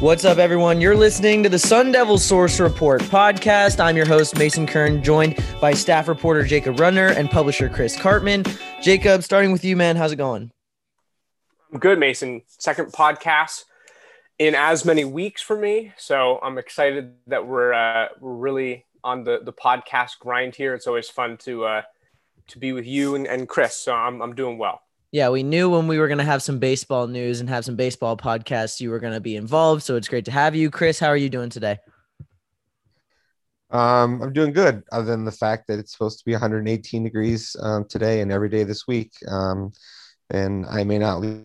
What's up, everyone? You're listening to the Sun Devil Source Report podcast. I'm your host, Mason Kern, joined by staff reporter Jacob Rudner and publisher Chris Karpman. Jacob, starting with you, man, how's it going? I'm good, Mason. Second podcast in as many weeks for me, so I'm excited that we're uh, we're really on the the podcast grind here. It's always fun to uh, to be with you and, and Chris, so I'm I'm doing well. Yeah, we knew when we were going to have some baseball news and have some baseball podcasts, you were going to be involved. So it's great to have you. Chris, how are you doing today? Um, I'm doing good, other than the fact that it's supposed to be 118 degrees um, today and every day this week. Um, and I may not leave,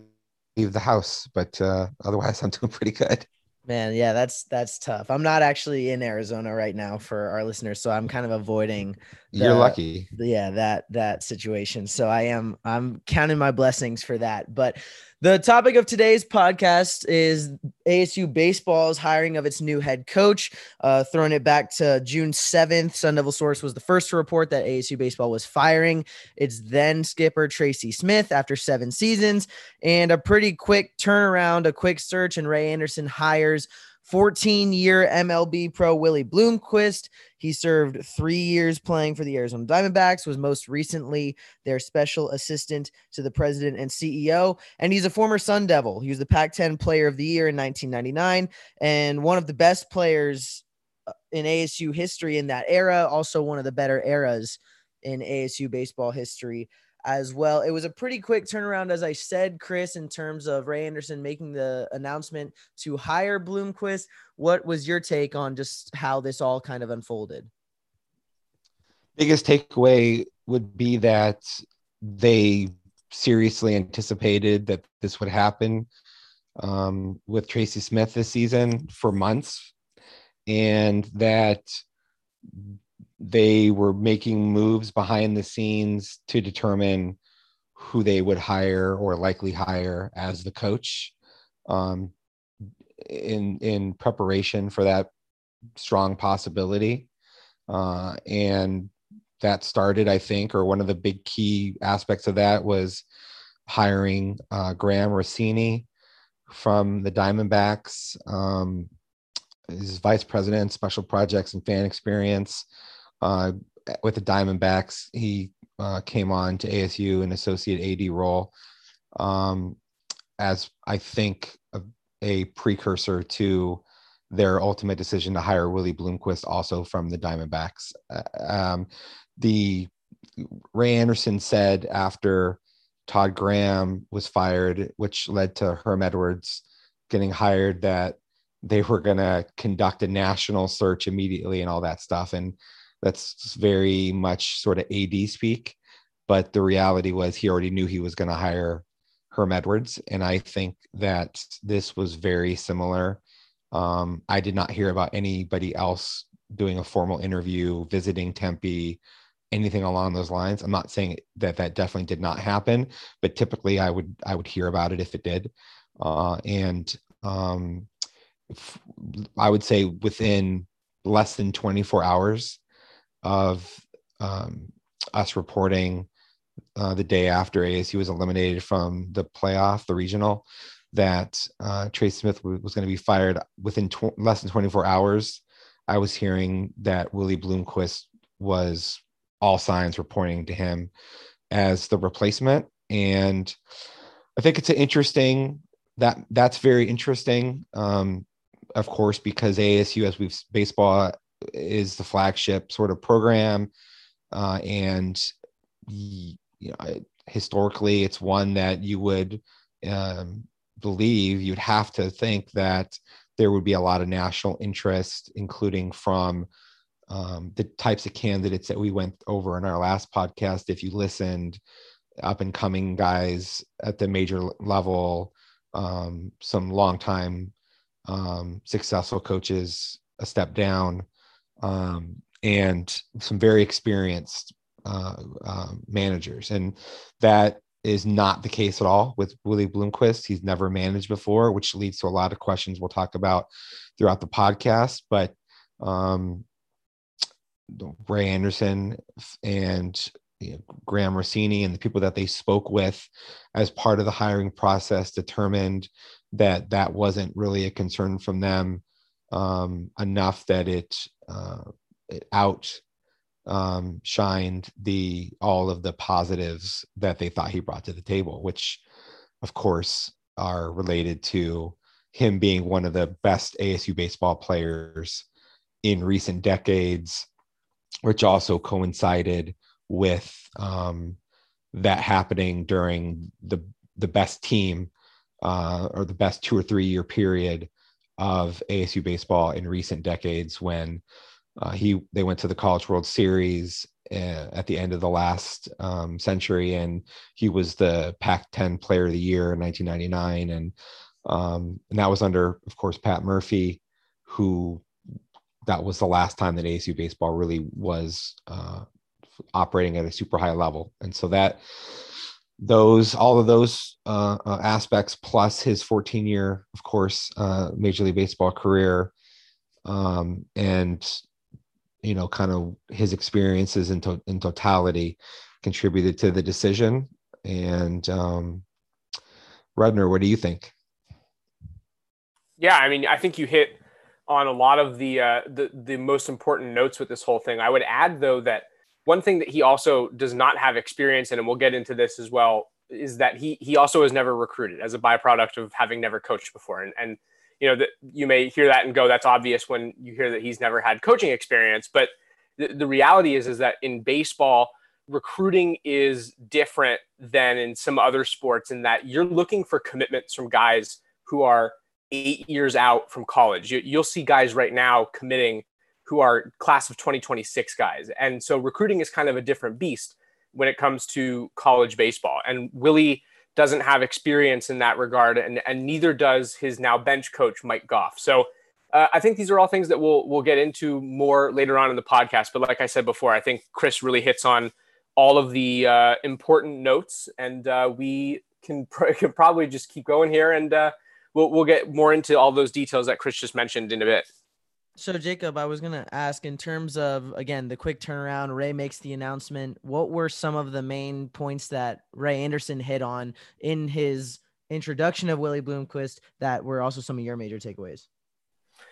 the house, but uh, otherwise, I'm doing pretty good. Man, yeah, that's that's tough. I'm not actually in Arizona right now for our listeners, so I'm kind of avoiding. The, You're lucky. Yeah, that that situation. So I am I'm counting my blessings for that. But the topic of today's podcast is ASU baseball's hiring of its new head coach. Uh, throwing it back to June 7th, Sun Devil Source was the first to report that ASU baseball was firing its then skipper Tracy Smith after seven seasons, and a pretty quick turnaround, a quick search, and Ray Anderson hires 14 year MLB pro Willie Bloomquist. He served three years playing for the Arizona Diamondbacks, was most recently their special assistant to the president and CEO. And he's a former Sun Devil. He was the Pac 10 player of the year in 1999 and one of the best players uh, in ASU history in that era, also one of the better eras in ASU baseball history as well. It was a pretty quick turnaround, as I said, Chris, in terms of Ray Anderson making the announcement to hire Bloomquist. What was your take on just how this all kind of unfolded? Biggest takeaway would be that they seriously anticipated that this would happen um, with Tracy Smith this season for months, and that they were making moves behind the scenes to determine who they would hire or likely hire as the coach um, in in preparation for that strong possibility. Uh, and that started i think or one of the big key aspects of that was hiring uh, graham rossini from the diamondbacks um, vice president special projects and fan experience uh, with the Diamondbacks. He uh, came on to ASU an associate AD role um, as I think a, a, precursor to their ultimate decision to hire Willie Bloomquist, also from the Diamondbacks. Uh, um, the Ray Anderson said after Todd Graham was fired, which led to Herm Edwards getting hired, that they were going to conduct a national search immediately and all that stuff. And that's very much sort of AD speak. But the reality was he already knew he was going to hire Herm Edwards. And I think that this was very similar. Um, I did not hear about anybody else doing a formal interview, visiting Tempe, anything along those lines. I'm not saying that that definitely did not happen, but typically I would I would hear about it if it did. Uh, and um, I would say within less than 24 hours, of um, us reporting uh, the day after ASU was eliminated from the playoff, the regional, that uh, Trace Smith w- was going to be fired within tw- less than 24 hours. I was hearing that Willie Bloomquist was all signs were pointing to him as the replacement, and I think it's an interesting that that's very interesting. Um, of course, because ASU, as we've baseball is the flagship sort of program, uh, and you know, historically, it's one that you would um, believe you'd have to think that there would be a lot of national interest, including from um, the types of candidates that we went over in our last podcast. If you listened, up and coming guys at the major level, um, some longtime um, successful coaches a step down, um, and some very experienced uh, uh, managers. And that is not the case at all with Willie Bloomquist. He's never managed before, which leads to a lot of questions we'll talk about throughout the podcast. But um, Ray Anderson and you know, Graham Rossini and the people that they spoke with as part of the hiring process determined that that wasn't really a concern from them um, enough that it, uh, it out um, shined the all of the positives that they thought he brought to the table, which of course are related to him being one of the best ASU baseball players in recent decades, which also coincided with um, that happening during the the best team uh, or the best two or three year period of ASU baseball in recent decades when uh, he they went to the College World Series uh, at the end of the last um, century, and he was the Pac-10 Player of the Year in 1999, and um, and that was under, of course, Pat Murphy, who that was the last time that ASU baseball really was uh, operating at a super high level, and so that those all of those uh, uh, aspects plus his 14 year of course uh, major league baseball career um, and you know kind of his experiences in, to- in totality contributed to the decision. And um, Rudner, what do you think? Yeah i mean i think you hit on a lot of the uh, the, the most important notes with this whole thing. I would add though that one thing that he also does not have experience in, and we'll get into this as well, is that he he also has never recruited as a byproduct of having never coached before. And and you know that you may hear that and go, that's obvious when you hear that he's never had coaching experience. But the, the reality is is that in baseball, recruiting is different than in some other sports in that you're looking for commitments from guys who are eight years out from college. You, you'll see guys right now committing who are class of 2026 guys. And so recruiting is kind of a different beast when it comes to college baseball. And Willie doesn't have experience in that regard, and, and neither does his now bench coach, Mike Goff. So uh, I think these are all things that we'll, we'll get into more later on in the podcast. But like I said before, I think Chris really hits on all of the uh, important notes, and uh, we can, pr- can probably just keep going here, and uh, we'll, we'll get more into all those details that Chris just mentioned in a bit. So Jacob, I was gonna ask in terms of again the quick turnaround. Ray makes the announcement. What were some of the main points that Ray Anderson hit on in his introduction of Willie Bloomquist that were also some of your major takeaways?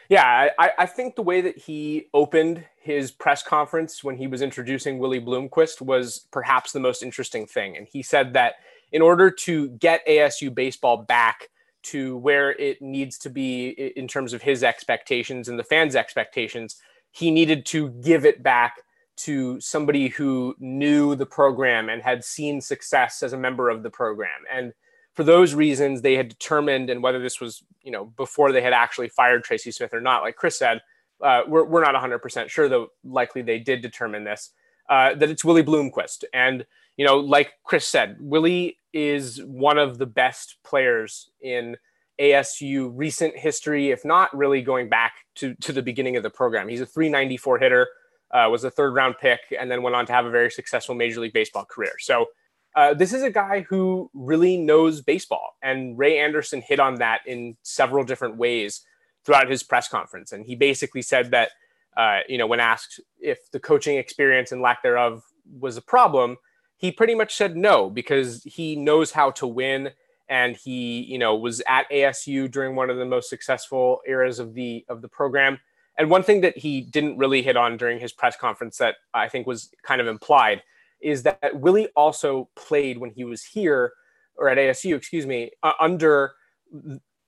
Yeah, I, I think the way that he opened his press conference when he was introducing Willie Bloomquist was perhaps the most interesting thing. And he said that in order to get ASU baseball back to where it needs to be in terms of his expectations and the fans' expectations, he needed to give it back to somebody who knew the program and had seen success as a member of the program. And for those reasons, they had determined, and whether this was, you know, before they had actually fired Tracy Smith or not, like Chris said, uh, we're, we're not 100% sure, though likely they did determine this, uh, that it's Willie Bloomquist. And you know, like Chris said, Willie is one of the best players in ASU recent history, if not really going back to, to the beginning of the program. He's a 394 hitter, uh, was a third round pick, and then went on to have a very successful Major League Baseball career. So uh, this is a guy who really knows baseball. And Ray Anderson hit on that in several different ways throughout his press conference. And he basically said that, uh, you know, when asked if the coaching experience and lack thereof was a problem, he pretty much said no because he knows how to win. And he you know was at ASU during one of the most successful eras of the of the program. And one thing that he didn't really hit on during his press conference that I think was kind of implied is that Willie also played when he was here or at ASU excuse me uh, under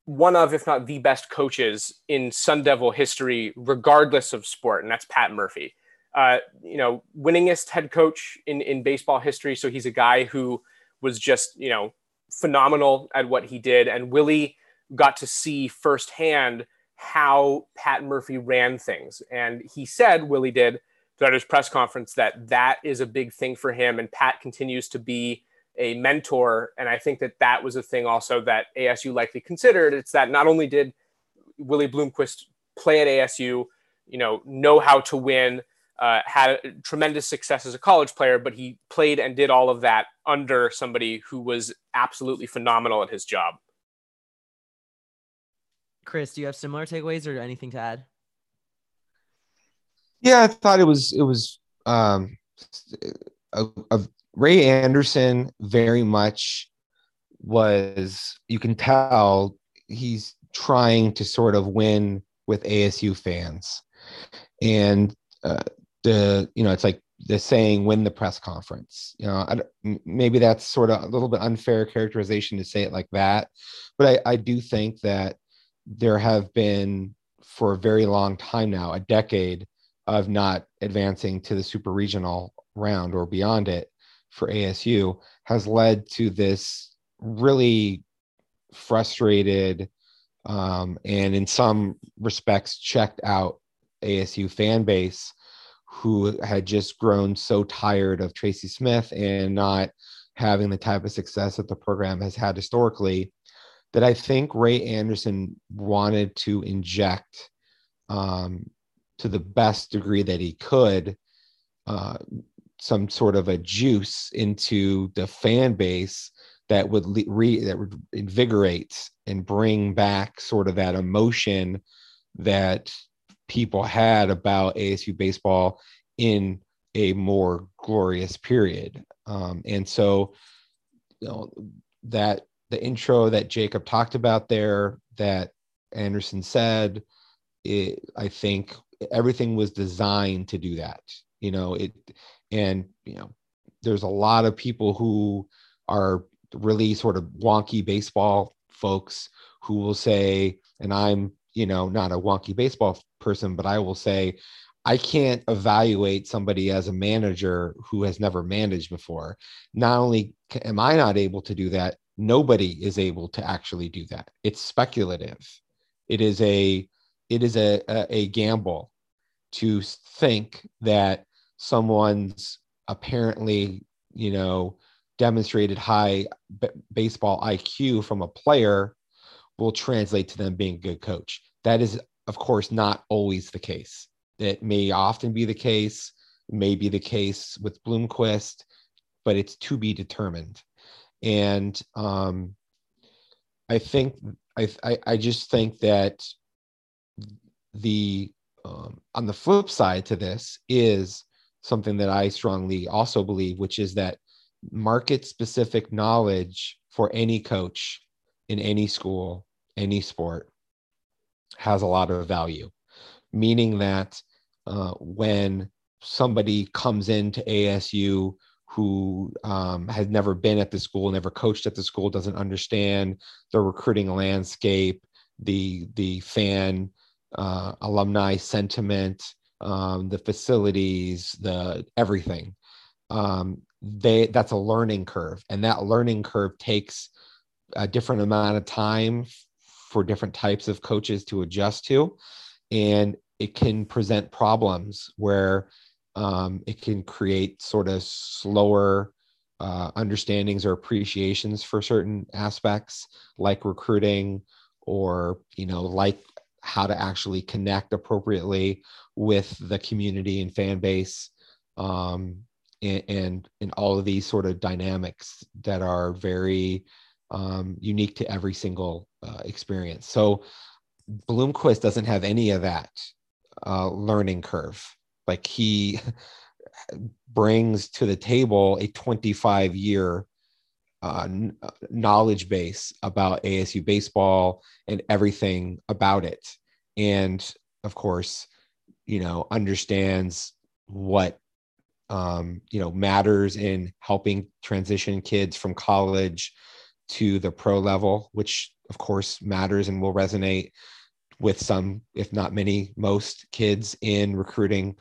one of if not the best coaches in Sun Devil history regardless of sport. And that's Pat Murphy uh, you know, winningest head coach in, in baseball history. So he's a guy who was just, you know, phenomenal at what he did. And Willie got to see firsthand how Pat Murphy ran things. And he said, Willie did throughout his press conference, that that is a big thing for him. And Pat continues to be a mentor. And I think that that was a thing also that ASU likely considered. It's that not only did Willie Bloomquist play at ASU, you know, know how to win, uh, had tremendous success as a college player, but he played and did all of that under somebody who was absolutely phenomenal at his job. Chris, do you have similar takeaways or anything to add? Yeah, I thought it was it was um, a, a Ray Anderson very much was you can tell he's trying to sort of win with ASU fans. And uh, the you know it's like the saying win the press conference. You know maybe that's sort of a little bit unfair characterization to say it like that but I, I do think that there have been for a very long time now a decade of not advancing to the super regional round or beyond it for asu has led to this really frustrated um, and in some respects checked out asu fan base who had just grown so tired of Tracy Smith and not having the type of success that the program has had historically that I think Ray Anderson wanted to inject um, to the best degree that he could uh, some sort of a juice into the fan base that would re, that would invigorate and bring back sort of that emotion that people had about ASU baseball in a more glorious period. Um, and so, you know, that the intro that Jacob talked about there, that Anderson said, it, I think everything was designed to do that. You know, it, and, you know, there's a lot of people who are really sort of wonky baseball folks who will say, and I'm, you know, not a wonky baseball person, but I will say, I can't evaluate somebody as a manager who has never managed before. Not only am I not able to do that, nobody is able to actually do that. It's speculative. It is a it is a, a, a gamble to think that someone's apparently, you know, demonstrated high b- baseball IQ from a player will translate to them being a good coach. That is, of course, not always the case. That may often be the case, may be the case with Bloomquist, but it's to be determined. And um, I think I, I, I just think that the um, on the flip side to this is something that I strongly also believe, which is that market specific knowledge for any coach in any school, any sport has a lot of value, meaning that uh, when somebody comes into ASU who um, has never been at the school, never coached at the school, doesn't understand the recruiting landscape, the the fan uh, alumni sentiment, um, the facilities, the everything. Um, they that's a learning curve, and that learning curve takes a different amount of time for different types of coaches to adjust to, and it can present problems where um, it can create sort of slower uh, understandings or appreciations for certain aspects like recruiting or you know like how to actually connect appropriately with the community and fan base um, and, and, and all of these sort of dynamics that are very um, unique to every single uh, experience so bloomquist doesn't have any of that uh, learning curve. Like he brings to the table a 25 year uh, uh, knowledge base about ASU baseball and everything about it. And of course, you know, understands what um, you know matters in helping transition kids from college to the pro level, which of course matters and will resonate with some, if not many, most kids in recruiting.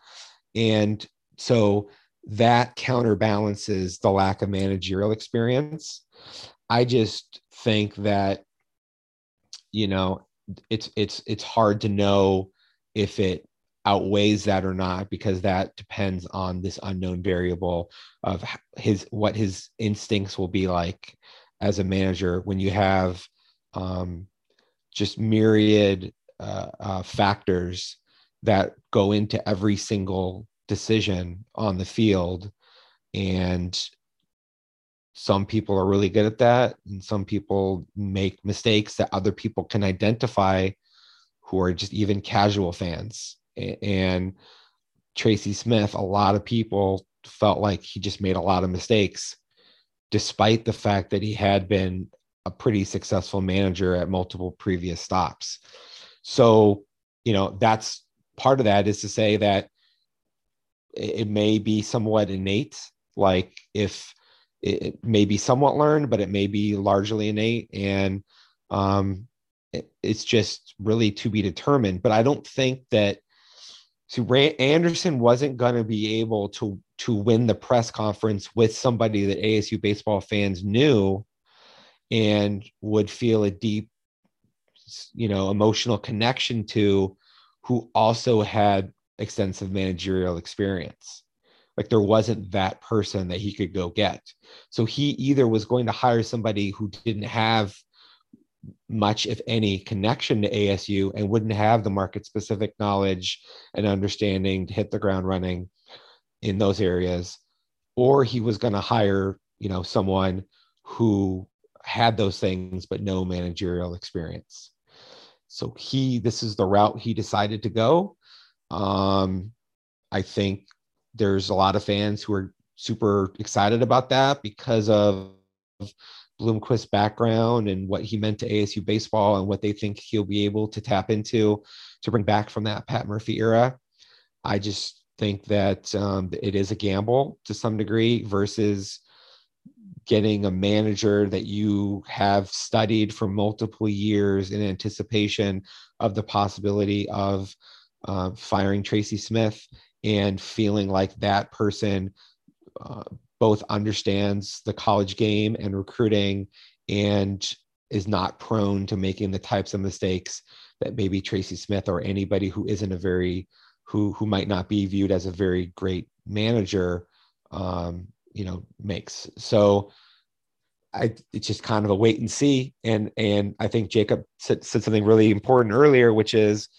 And so that counterbalances the lack of managerial experience. I just think that, you know, it's it's it's hard to know if it outweighs that or not because that depends on this unknown variable of his what his instincts will be like as a manager when you have um, just myriad uh, uh, factors that go into every single decision on the field and some people are really good at that and some people make mistakes that other people can identify who are just even casual fans. And tracy smith a lot of people felt like he just made a lot of mistakes, despite the fact that he had been a pretty successful manager at multiple previous stops. So, you know, that's part of that is to say that it may be somewhat innate. Like if it may be somewhat learned, but it may be largely innate. And um, it, it's just really to be determined. But I don't think that so Ray Anderson wasn't going to be able to to win the press conference with somebody that ASU baseball fans knew and would feel a deep you know emotional connection to who also had extensive managerial experience. Like there wasn't that person that he could go get. So he either was going to hire somebody who didn't have much, if any, connection to ASU and wouldn't have the market specific knowledge and understanding to hit the ground running in those areas, or he was going to hire, you know, someone who had those things but no managerial experience. So he, this is the route he decided to go. Um, I think there's a lot of fans who are super excited about that because of Bloomquist's background and what he meant to ASU baseball and what they think he'll be able to tap into to bring back from that Pat Murphy era. I just think that um, it is a gamble to some degree versus getting a manager that you have studied for multiple years in anticipation of the possibility of uh, firing Tracy Smith and feeling like that person uh, both understands the college game and recruiting and is not prone to making the types of mistakes that maybe Tracy Smith or anybody who isn't a very who who might not be viewed as a very great manager um, you know makes. So I it's just kind of a wait and see. And and I think Jacob said, said something really important earlier which is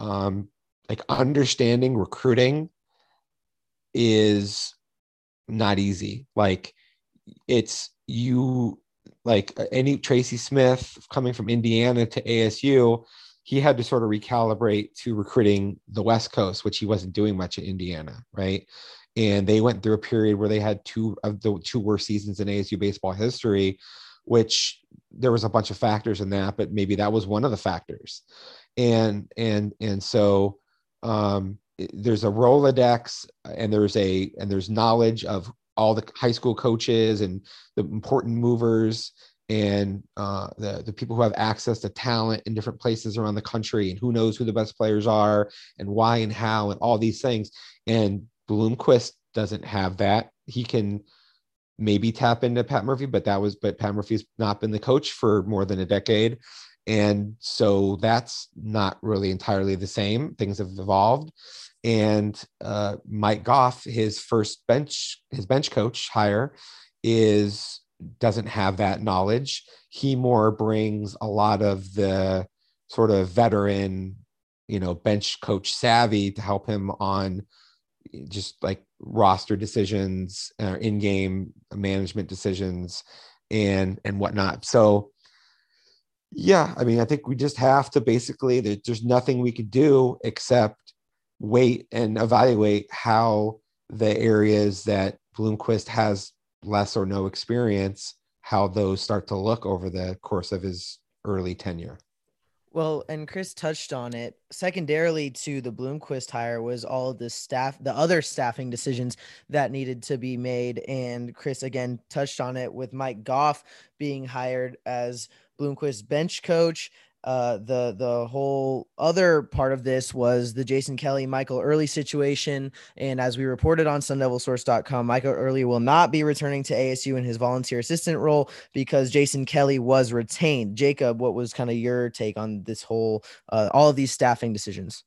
um like understanding recruiting is not easy. Like it's you like any Tracy Smith coming from Indiana to ASU, he had to sort of recalibrate to recruiting the West Coast, which he wasn't doing much in Indiana, right? And they went through a period where they had two of the two worst seasons in ASU baseball history, which there was a bunch of factors in that, but maybe that was one of the factors. And and and so um there's a Rolodex and there's a and there's knowledge of all the high school coaches and the important movers and uh, the the people who have access to talent in different places around the country and who knows who the best players are and why and how and all these things. And Bloomquist doesn't have that. He can maybe tap into Pat Murphy, but that was but Pat Murphy's not been the coach for more than a decade. And so that's not really entirely the same. Things have evolved and uh, Mike Goff, his first bench, his bench coach hire, is doesn't have that knowledge. He more brings a lot of the sort of veteran, you know, bench coach savvy to help him on just like roster decisions, uh, in-game management decisions, and and whatnot. So yeah, I mean, I think we just have to basically there's nothing we could do except wait and evaluate how the areas that Bloomquist has less or no experience, how those start to look over the course of his early tenure. Well, and Chris touched on it. Secondarily to the Bloomquist hire was all of the staff, the other staffing decisions that needed to be made. And Chris again touched on it with Mike Goff being hired as Bloomquist bench coach uh, the the whole other part of this was the Jason Kelly Michael Earley situation, and as we reported on SunDevilSource.com, Michael Earley will not be returning to ASU in his volunteer assistant role because Jason Kelly was retained. Jacob, what was kind of your take on this whole uh, all of these staffing decisions?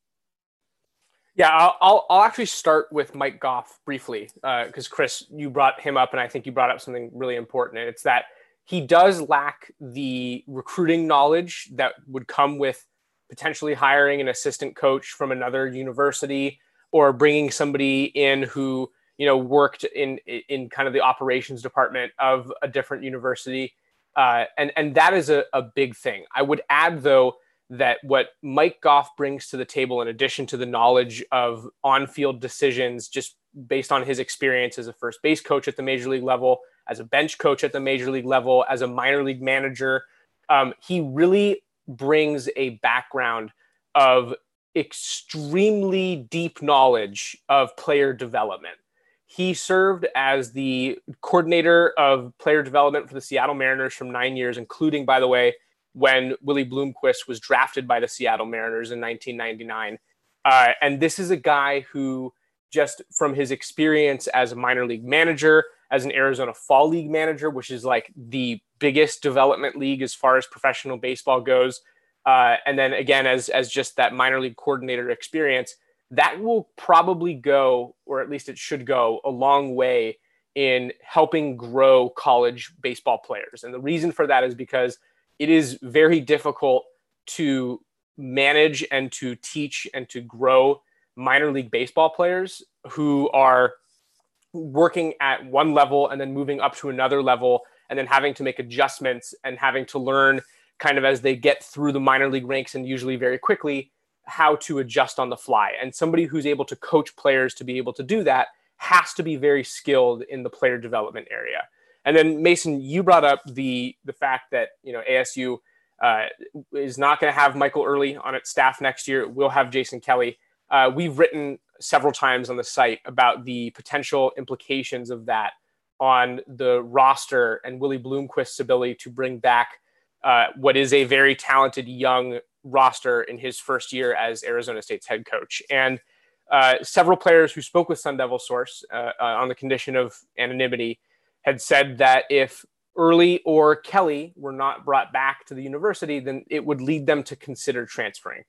Yeah, I'll, I'll, actually start with Mike Goff briefly because uh, Chris, you brought him up, and I think you brought up something really important, and it's that he does lack the recruiting knowledge that would come with potentially hiring an assistant coach from another university or bringing somebody in who you know worked in in kind of the operations department of a different university. Uh, and and that is a, a big thing. I would add though that what mike goff brings to the table in addition to the knowledge of on-field decisions just based on his experience as a first base coach at the major league level, as a bench coach at the major league level, as a minor league manager. Um, he really brings a background of extremely deep knowledge of player development. He served as the coordinator of player development for the Seattle Mariners from nine years, including, by the way, when Willie Bloomquist was drafted by the Seattle Mariners in 1999. Uh, and this is a guy who, just from his experience as a minor league manager, as an Arizona Fall League manager, which is like the biggest development league as far as professional baseball goes, uh, and then again as as just that minor league coordinator experience, that will probably go, or at least it should go, a long way in helping grow college baseball players. And the reason for that is because it is very difficult to manage and to teach and to grow minor league baseball players who are working at one level and then moving up to another level and then having to make adjustments and having to learn kind of as they get through the minor league ranks and usually very quickly how to adjust on the fly. And somebody who's able to coach players to be able to do that has to be very skilled in the player development area. And then Mason, you brought up the the fact that you know ASU uh, is not going to have Michael Earley on its staff next year. We'll have Jason Kelly. Uh, we've written several times on the site about the potential implications of that on the roster and Willie Bloomquist's ability to bring back uh, what is a very talented young roster in his first year as Arizona State's head coach. And uh, several players who spoke with Sun Devil Source uh, uh, on the condition of anonymity had said that if Earley or Kelly were not brought back to the university, then it would lead them to consider transferring.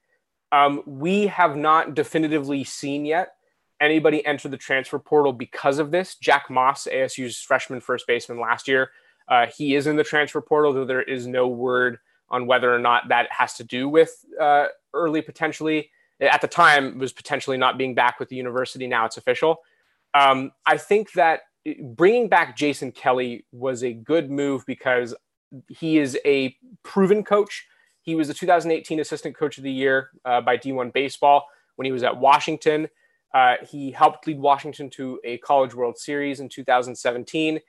Um, we have not definitively seen yet anybody enter the transfer portal because of this. Jack Moss, ASU's freshman first baseman last year, uh, he is in the transfer portal, though there is no word on whether or not that has to do with uh, early potentially. At the time, was potentially not being back with the university. Now it's official. Um, I think that bringing back Jason Kelly was a good move because he is a proven coach. He was the 2018 Assistant Coach of the Year uh, by D1 Baseball when he was at Washington. Uh, he helped lead Washington to a College World Series in 2017.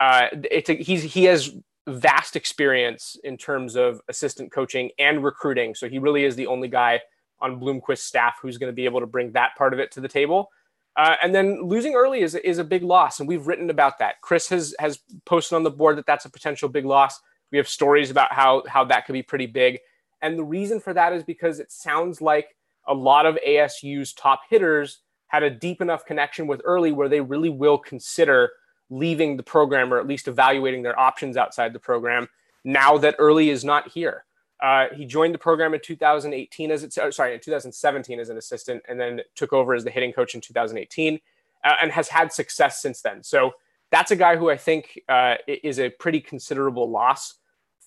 Uh, it's a, he has vast experience in terms of assistant coaching and recruiting. So he really is the only guy on Bloomquist's staff who's going to be able to bring that part of it to the table. Uh, and then losing early is, is a big loss, and we've written about that. Chris has has posted on the board that that's a potential big loss. We have stories about how how that could be pretty big, and the reason for that is because it sounds like a lot of ASU's top hitters had a deep enough connection with early where they really will consider leaving the program or at least evaluating their options outside the program now that early is not here. Uh, he joined the program in 2018 as it's sorry in 2017 as an assistant, and then took over as the hitting coach in 2018, uh, and has had success since then. So that's a guy who I think uh, is a pretty considerable loss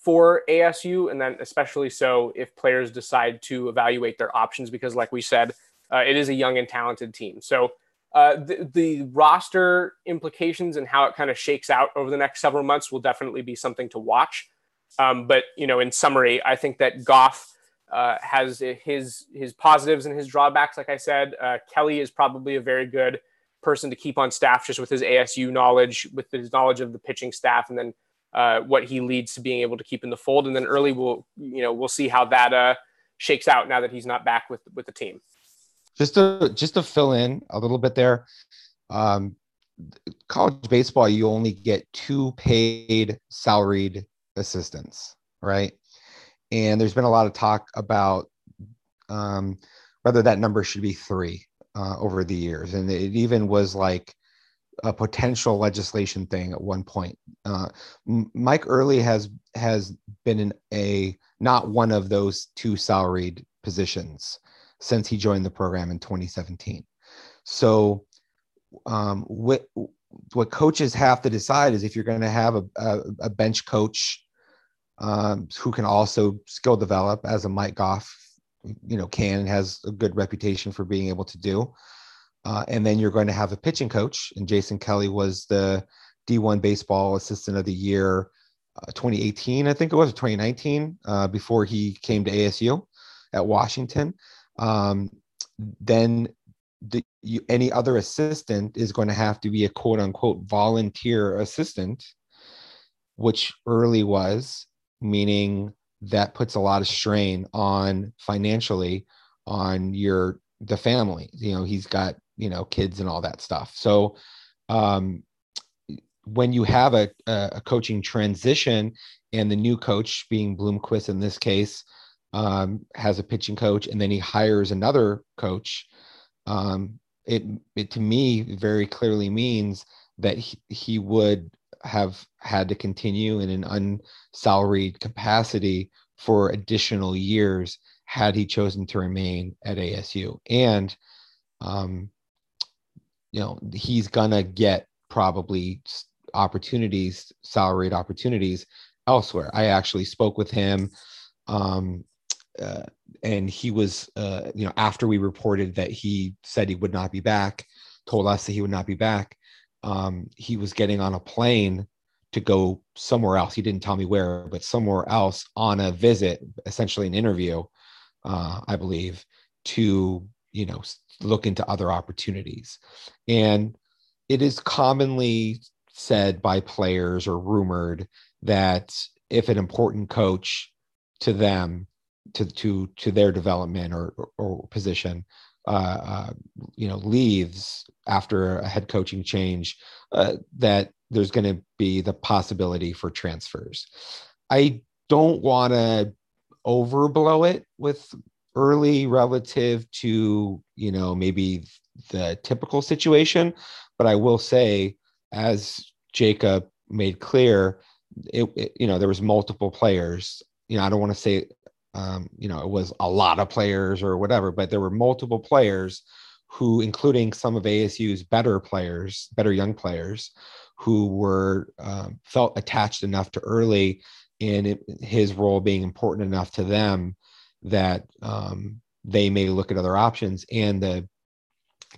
for ASU, and then especially so if players decide to evaluate their options, because like we said, uh, it is a young and talented team. So uh, the, the, roster implications and how it kind of shakes out over the next several months will definitely be something to watch. Um, but you know, in summary, I think that Goff uh, has his his positives and his drawbacks. Like I said, uh, Kelly is probably a very good person to keep on staff, just with his ASU knowledge, with his knowledge of the pitching staff, and then uh, what he leads to being able to keep in the fold. And then early, we'll you know we'll see how that uh, shakes out now that he's not back with with the team. Just to just to fill in a little bit there, um, college baseball you only get two paid salaried assistants, right? And there's been a lot of talk about um, whether that number should be three uh, over the years, and it even was like a potential legislation thing at one point. Uh, Mike Earley has has been in a not one of those two salaried positions since he joined the program in 2017. So, um, what what coaches have to decide is if you're going to have a, a, a bench coach um, who can also skill develop as a Mike Goff, you know, can has a good reputation for being able to do. Uh, and then you're going to have a pitching coach, and Jason Kelly was the D1 Baseball Assistant of the Year, uh, 2018, I think it was 2019, uh, before he came to ASU at Washington. Um, then the, you, any other assistant is going to have to be a quote unquote volunteer assistant, which Earley was, meaning that puts a lot of strain on financially on your the family. You know, he's got you know kids and all that stuff. So um, when you have a, a coaching transition and the new coach being Bloomquist in this case um, has a pitching coach and then he hires another coach um, it, it to me very clearly means that he, he would have had to continue in an unsalaried capacity for additional years had he chosen to remain at ASU. And, um, you know, he's to get probably opportunities, salaried opportunities elsewhere. I actually spoke with him um, uh, and he was uh, you know after we reported that he said he would not be back told us that he would not be back um, he was getting on a plane to go somewhere else he didn't tell me where but somewhere else on a visit essentially an interview uh, i believe to you know look into other opportunities. And it is commonly said by players or rumored that if an important coach to them to to to their development or or, or position uh, uh, you know leaves after a head coaching change uh, that there's going to be the possibility for transfers. I don't want to overblow it with early relative to you know maybe the typical situation. But i will say as jacob made clear it, it, you know there was multiple players. You know i don't want to say um, you know, it was a lot of players or whatever, but there were multiple players who, including some of ASU's better players, better young players, who were um, felt attached enough to early in it, his role being important enough to them that um, they may look at other options. And the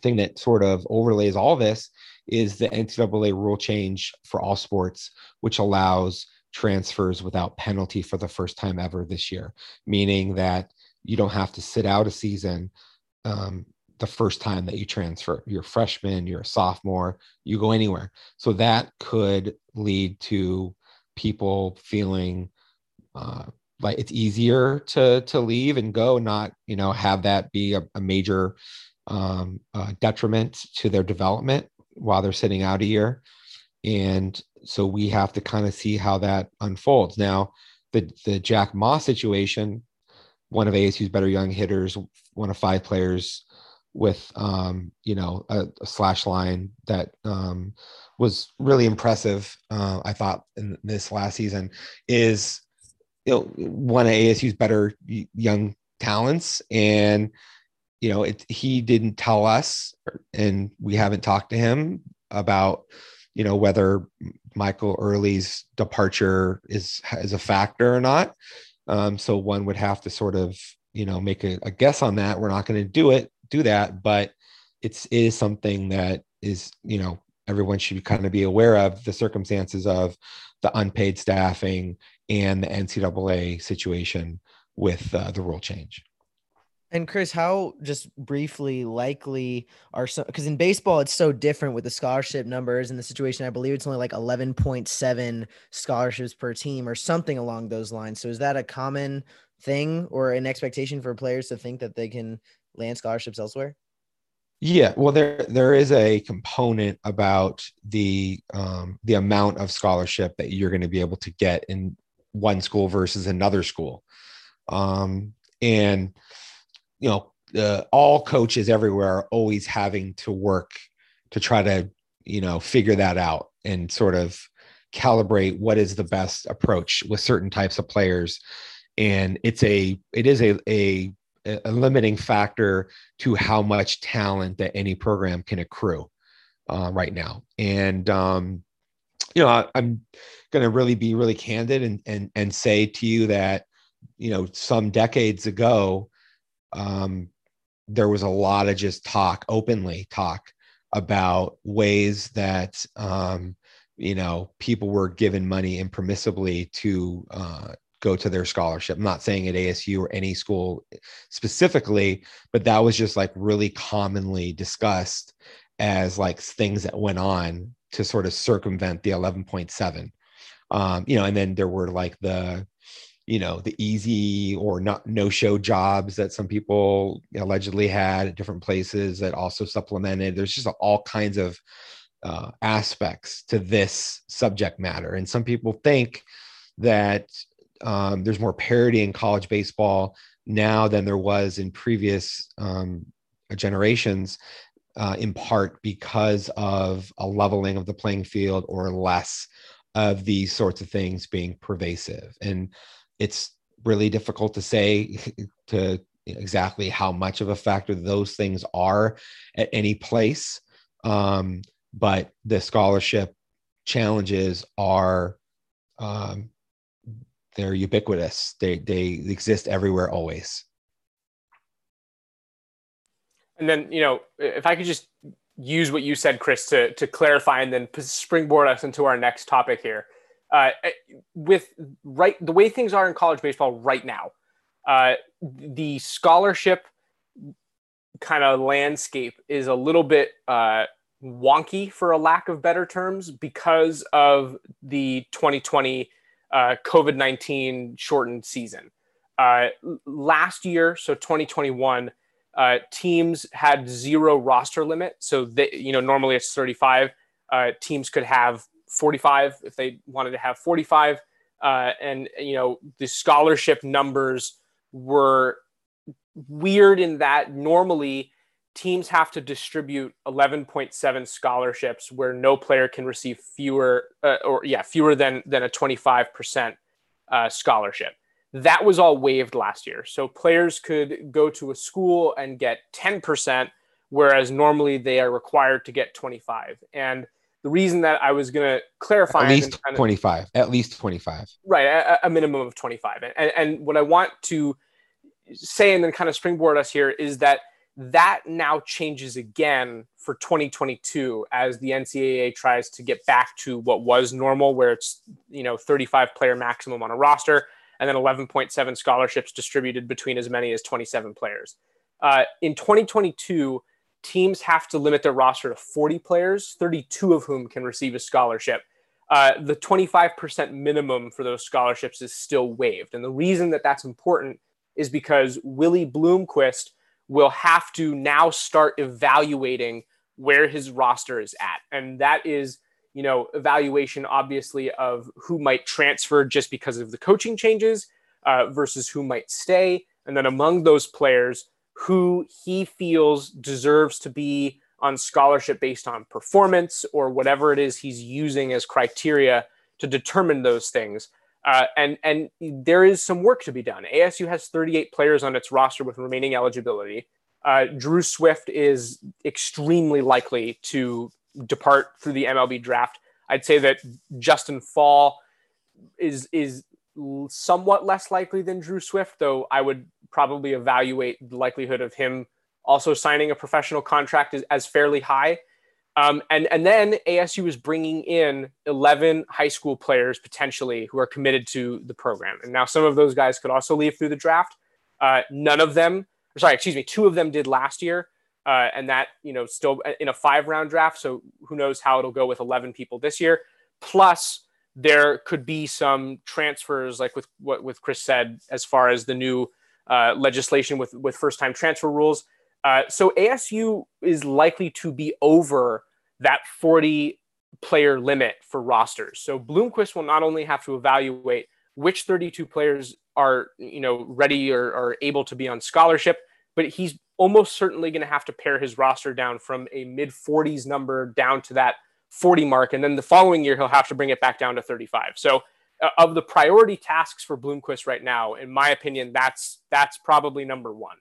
thing that sort of overlays all this is the NCAA rule change for all sports, which allows transfers without penalty for the first time ever this year, meaning that you don't have to sit out a season um, the first time that you transfer. You're a freshman, you're a sophomore, you go anywhere. So that could lead to people feeling uh, like it's easier to to leave and go, not you know have that be a, a major um, uh, detriment to their development while they're sitting out a year. And so we have to kind of see how that unfolds. Now, the the Jack Moss situation, one of ASU's better young hitters, one of five players with um, you know a, a, slash line that um, was really impressive. Uh, I thought in this last season is you know one of ASU's better young talents, and you know it. He didn't tell us, and we haven't talked to him about you know whether Michael Earley's departure is is a factor or not. Um, so one would have to sort of you know make a, a guess on that. We're not going to do it, do that, but it's it is something that is you know everyone should kind of be aware of the circumstances of the unpaid staffing and the NCAA situation with uh, the rule change. And Chris, how just briefly likely are some because in baseball it's so different with the scholarship numbers and the situation. I believe it's only like 11.7 scholarships per team or something along those lines. So is that a common thing or an expectation for players to think that they can land scholarships elsewhere? Yeah, well, there there is a component about the um, the amount of scholarship that you're going to be able to get in one school versus another school, um, and you know, uh, all coaches everywhere are always having to work to try to, you know, figure that out and sort of calibrate what is the best approach with certain types of players. And it's a, it is a, a, a limiting factor to how much talent that any program can accrue uh, right now. And, um, you know, I, I'm going to really be really candid and, and, and say to you that, you know, some decades ago, um, there was a lot of just talk, openly talk about ways that um, you know people were given money impermissibly to uh, go to their scholarship. I'm not saying at ASU or any school specifically, but that was just like really commonly discussed as like things that went on to sort of circumvent the 11.7. Um, you know, and then there were like the, you know, the easy or not no show jobs that some people allegedly had at different places that also supplemented. There's just all kinds of uh, aspects to this subject matter. And some people think that um, there's more parity in college baseball now than there was in previous um, generations, uh, in part because of a leveling of the playing field or less of these sorts of things being pervasive. And it's really difficult to say to exactly how much of a factor those things are at any place. Um, but the scholarship challenges are um, they're ubiquitous. They they exist everywhere always. And then you know, if I could just use what you said, Chris, to to clarify and then springboard us into our next topic here. Uh, eh, with right the way things are in college baseball right now, uh, the scholarship kind of landscape is a little bit uh, wonky, for a lack of better terms, because of the 2020 uh, COVID 19 shortened season. Uh, last year, so 2021, uh, teams had zero roster limit. So, they, you know, normally it's 35. Uh, teams could have 45 if they wanted to have 45. Uh, and, you know, the scholarship numbers were weird in that normally teams have to distribute 11.7 scholarships where no player can receive fewer uh, or yeah fewer than than a 25% uh, scholarship. That was all waived last year. So players could go to a school and get 10% whereas normally they are required to get 25 and the reason that I was going to clarify at least 25 at least 25 right a, a minimum of 25 and, and what I want to say and then kind of springboard us here is that that now changes again for 2022 as the NCAA tries to get back to what was normal, where it's you know 35 player maximum on a roster and then 11.7 scholarships distributed between as many as 27 players. Uh, in 2022, teams have to limit their roster to 40 players, 32 of whom can receive a scholarship. Uh, the 25% minimum for those scholarships is still waived. And the reason that that's important is because Willie Bloomquist will have to now start evaluating where his roster is at. And that is, you know, evaluation obviously of who might transfer just because of the coaching changes uh, versus who might stay. And then among those players, who he feels deserves to be on scholarship based on performance or whatever it is he's using as criteria to determine those things. Uh, and and there is some work to be done. ASU has 38 players on its roster with remaining eligibility. Uh, Drew Swift is extremely likely to depart through the MLB draft. I'd say that Justin Fall is is somewhat less likely than Drew Swift, though I would probably evaluate the likelihood of him also signing a professional contract as, as fairly high. Um, and, and then ASU is bringing in 11 high school players potentially who are committed to the program. And now some of those guys could also leave through the draft. Uh, none of them, sorry, excuse me, two of them did last year. Uh, and that, you know, still in a five round draft. So who knows how it'll go with 11 people this year. Plus, there could be some transfers, like with what with Chris said, as far as the new uh, legislation with with first time transfer rules. Uh, so ASU is likely to be over that 40 player limit for rosters. So Bloomquist will not only have to evaluate which 32 players are, you know, ready or, or able to be on scholarship, but he's almost certainly going to have to pare his roster down from a mid 40s number down to that 40 mark. And then the following year, he'll have to bring it back down to 35. So uh, of the priority tasks for Bloomquist right now, in my opinion, that's that's probably number one.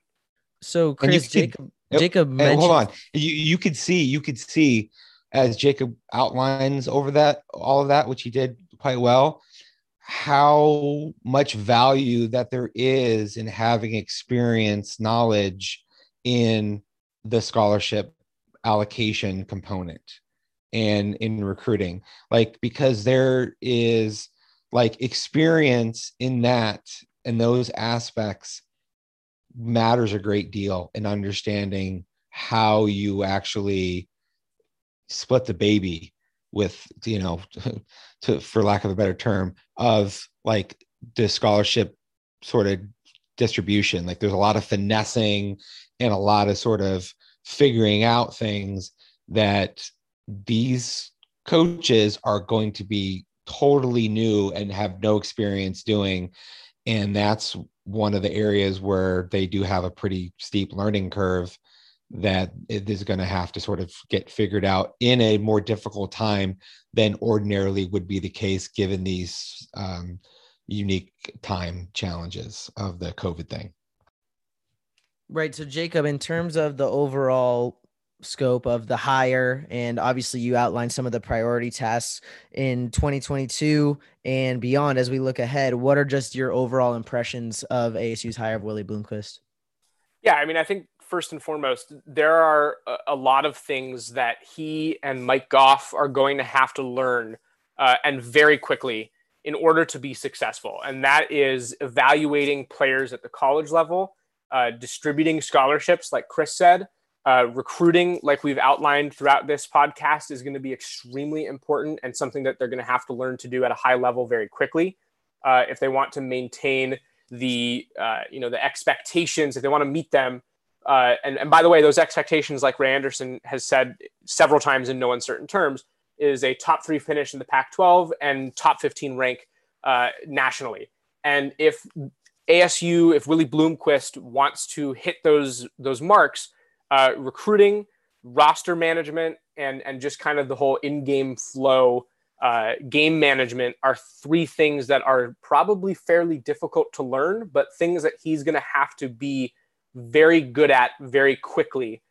So Chris, Jacob, could, Jacob mentioned- hold on. You you could see you could see as Jacob outlines over that all of that, which he did quite well, how much value that there is in having experience, knowledge in the scholarship allocation component and in recruiting. Like because there is like experience in that and those aspects matters a great deal in understanding how you actually split the baby with you know to for lack of a better term of like the scholarship sort of distribution. Like there's a lot of finessing and a lot of sort of figuring out things that these coaches are going to be totally new and have no experience doing. And that's one of the areas where they do have a pretty steep learning curve that it is going to have to sort of get figured out in a more difficult time than ordinarily would be the case given these um, unique time challenges of the COVID thing. Right. So, Jacob, in terms of the overall scope of the hire, and obviously you outlined some of the priority tasks in 2022 and beyond as we look ahead, what are just your overall impressions of ASU's hire of Willie Bloomquist? Yeah, I mean, I think first and foremost, there are a, lot of things that he and Mike Goff are going to have to learn uh, and very quickly in order to be successful. And that is evaluating players at the college level, uh, distributing scholarships, like Chris said. Uh, recruiting, like we've outlined throughout this podcast, is going to be extremely important and something that they're going to have to learn to do at a high level very quickly uh, if they want to maintain the uh, you know the expectations if they want to meet them uh, and, and by the way, those expectations, like Ray Anderson has said several times in no uncertain terms, is a top three finish in the Pac 12 and top 15 rank uh, nationally. And if ASU, if Willie Bloomquist wants to hit those, those marks, uh, recruiting, roster management, and, and just kind of the whole in game flow, uh, game management are three things that are probably fairly difficult to learn, but things that he's going to have to be very good at very quickly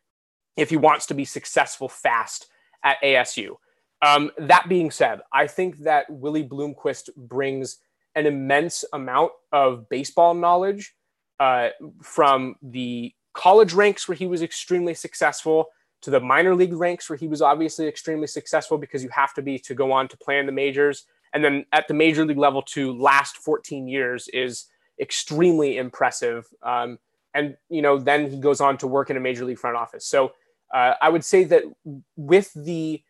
if he wants to be successful fast at ASU. Um, that being said, I think that Willie Bloomquist brings an immense amount of baseball knowledge uh, from the college ranks where he was extremely successful to the minor league ranks where he was obviously extremely successful because you have to be to go on to play in the majors. And then at the major league level to last 14 years is extremely impressive. Um, and you know then he goes on to work in a major league front office. So uh, I would say that with the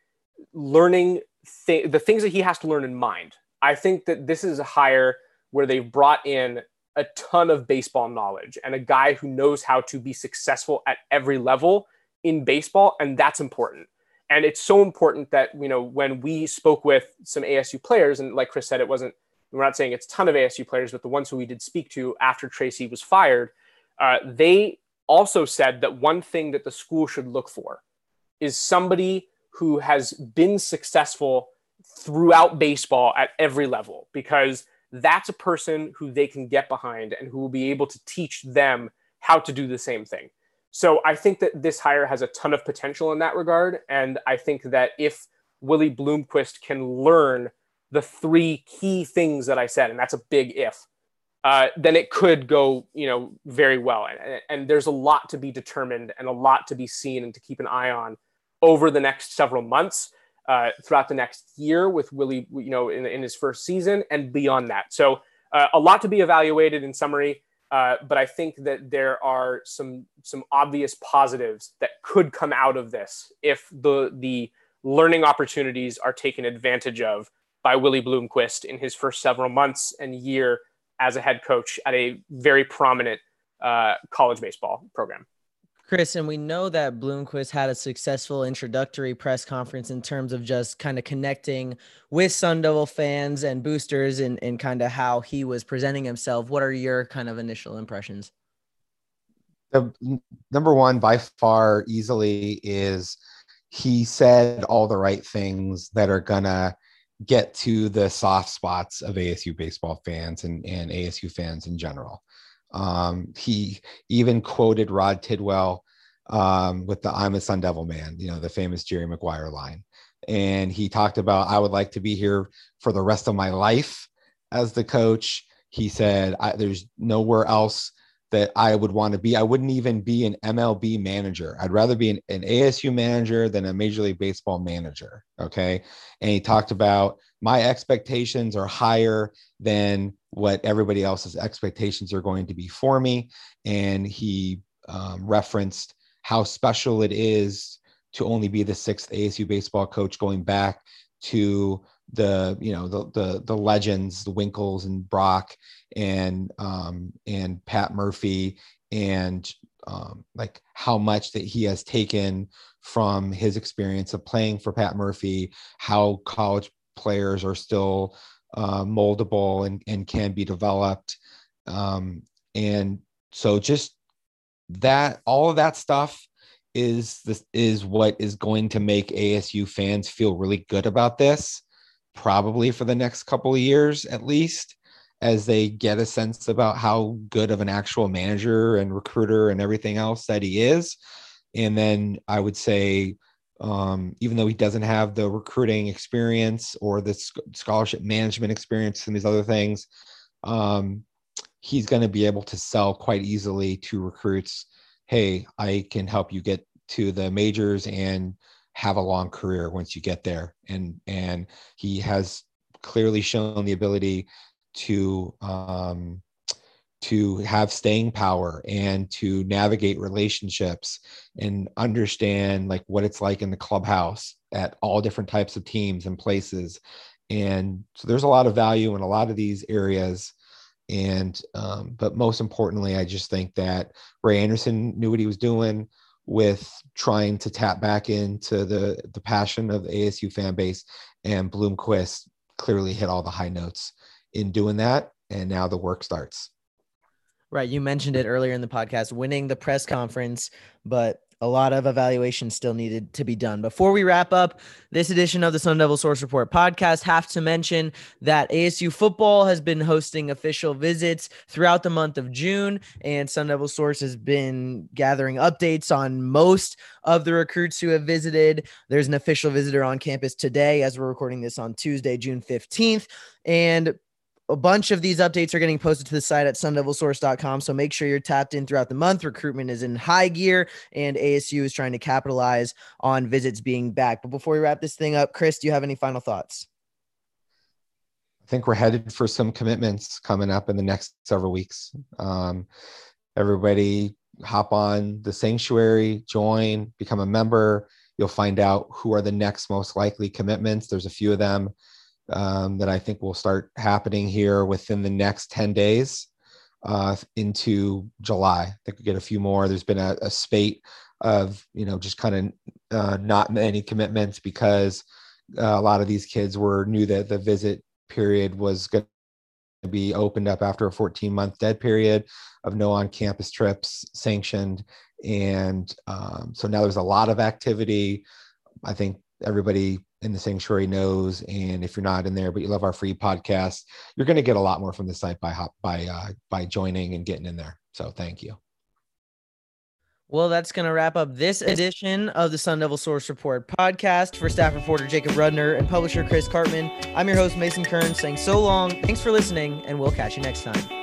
learning th- the things that he has to learn in mind, I think that this is a hire where they've brought in a ton of baseball knowledge and a guy who knows how to be successful at every level in baseball, and that's important. And it's so important that you know when we spoke with some ASU players, and like Chris said, it wasn't. We're not saying it's a ton of ASU players, but the ones who we did speak to after Tracy was fired, uh, they also said that one thing that the school should look for is somebody who has been successful throughout baseball at every level because that's a person who they can get behind and who will be able to teach them how to do the same thing. So I think that this hire has a ton of potential in that regard. And I think that if Willie Bloomquist can learn the three key things that I said, and that's a big if, uh, then it could go, you know, very well. And, and, there's a lot to be determined and a lot to be seen and to keep an eye on over the next several months, uh, throughout the next year with Willie, you know, in, in his first season and beyond that. So uh, a lot to be evaluated in summary. Uh, but I think that there are some some obvious positives that could come out of this if the the learning opportunities are taken advantage of by Willie Bloomquist in his first several months and year as a head coach at a very prominent uh, college baseball program. Chris, and we know that Bloomquist had a successful introductory press conference in terms of just kind of connecting with Sun Devil fans and boosters and, and kind of how he was presenting himself. What are your kind of initial impressions? The number one by far easily is he said all the right things that are gonna get to the soft spots of ASU baseball fans and, and ASU fans in general. Um, he even quoted Rod Tidwell um, with the I'm a Sun Devil man, you know, the famous Jerry Maguire line. And he talked about, I would like to be here for the rest of my life as the coach. He said, there's nowhere else that I would want to be. I wouldn't even be an MLB manager. I'd rather be an, an, ASU manager than a Major League Baseball manager. Okay. And he talked about my expectations are higher than what everybody else's expectations are going to be for me. And he um, referenced how special it is to only be the sixth ASU baseball coach going back to the you know the the the legends the winkles and brock and um and pat murphy and um like how much that he has taken from his experience of playing for pat murphy how college players are still uh, moldable and, and can be developed. Um and so just that all of that stuff is this is what is going to make ASU fans feel really good about this probably for the next couple of years at least as they get a sense about how good of an actual manager and recruiter and everything else that he is. And then i would say um, even though he doesn't have the recruiting experience or the scholarship management experience and these other things um, he's going to be able to sell quite easily to recruits hey i can help you get to the majors and have a long career once you get there. And and he has clearly shown the ability to um, to have staying power and to navigate relationships and understand like what it's like in the clubhouse at all different types of teams and places. And so there's a lot of value in a lot of these areas. And um, but most importantly i just think that ray anderson knew what he was doing with trying to tap back into the the passion of the ASU fan base, and Bloomquist clearly hit all the high notes in doing that, and now the work starts. Right, you mentioned it earlier in the podcast, winning the press conference, but a lot of evaluation still needed to be done. Before we wrap up this edition of the Sun Devil Source Report podcast, have to mention that ASU football has been hosting official visits throughout the month of June, and Sun Devil Source has been gathering updates on most of the recruits who have visited. There's an official visitor on campus today as we're recording this on Tuesday, June 15th. And a bunch of these updates are getting posted to the site at sundevilsource.com. So make sure you're tapped in throughout the month. Recruitment is in high gear, and ASU is trying to capitalize on visits being back. But before we wrap this thing up, Chris, do you have any final thoughts? I think we're headed for some commitments coming up in the next several weeks. Um, everybody hop on the sanctuary, join, become a member. You'll find out who are the next most likely commitments. There's a few of them um, that I think will start happening here within the next 10 days uh, into July. I think we get a few more. There's been a, a spate of, you know, just kind of uh, not many commitments because uh, a lot of these kids were knew that the visit period was going to be opened up after a 14 month dead period of no on campus trips sanctioned. And um, so now there's a lot of activity. I think everybody in the sanctuary knows and if you're not in there but you love our free podcast you're going to get a lot more from the site by hop, by uh, by joining and getting in there so thank you well, that's going to wrap up this edition of the Sun Devil Source Report podcast. For staff reporter Jacob Rudner and publisher Chris Karpman, I'm your host, Mason Kern, saying so long. Thanks for listening, and we'll catch you next time.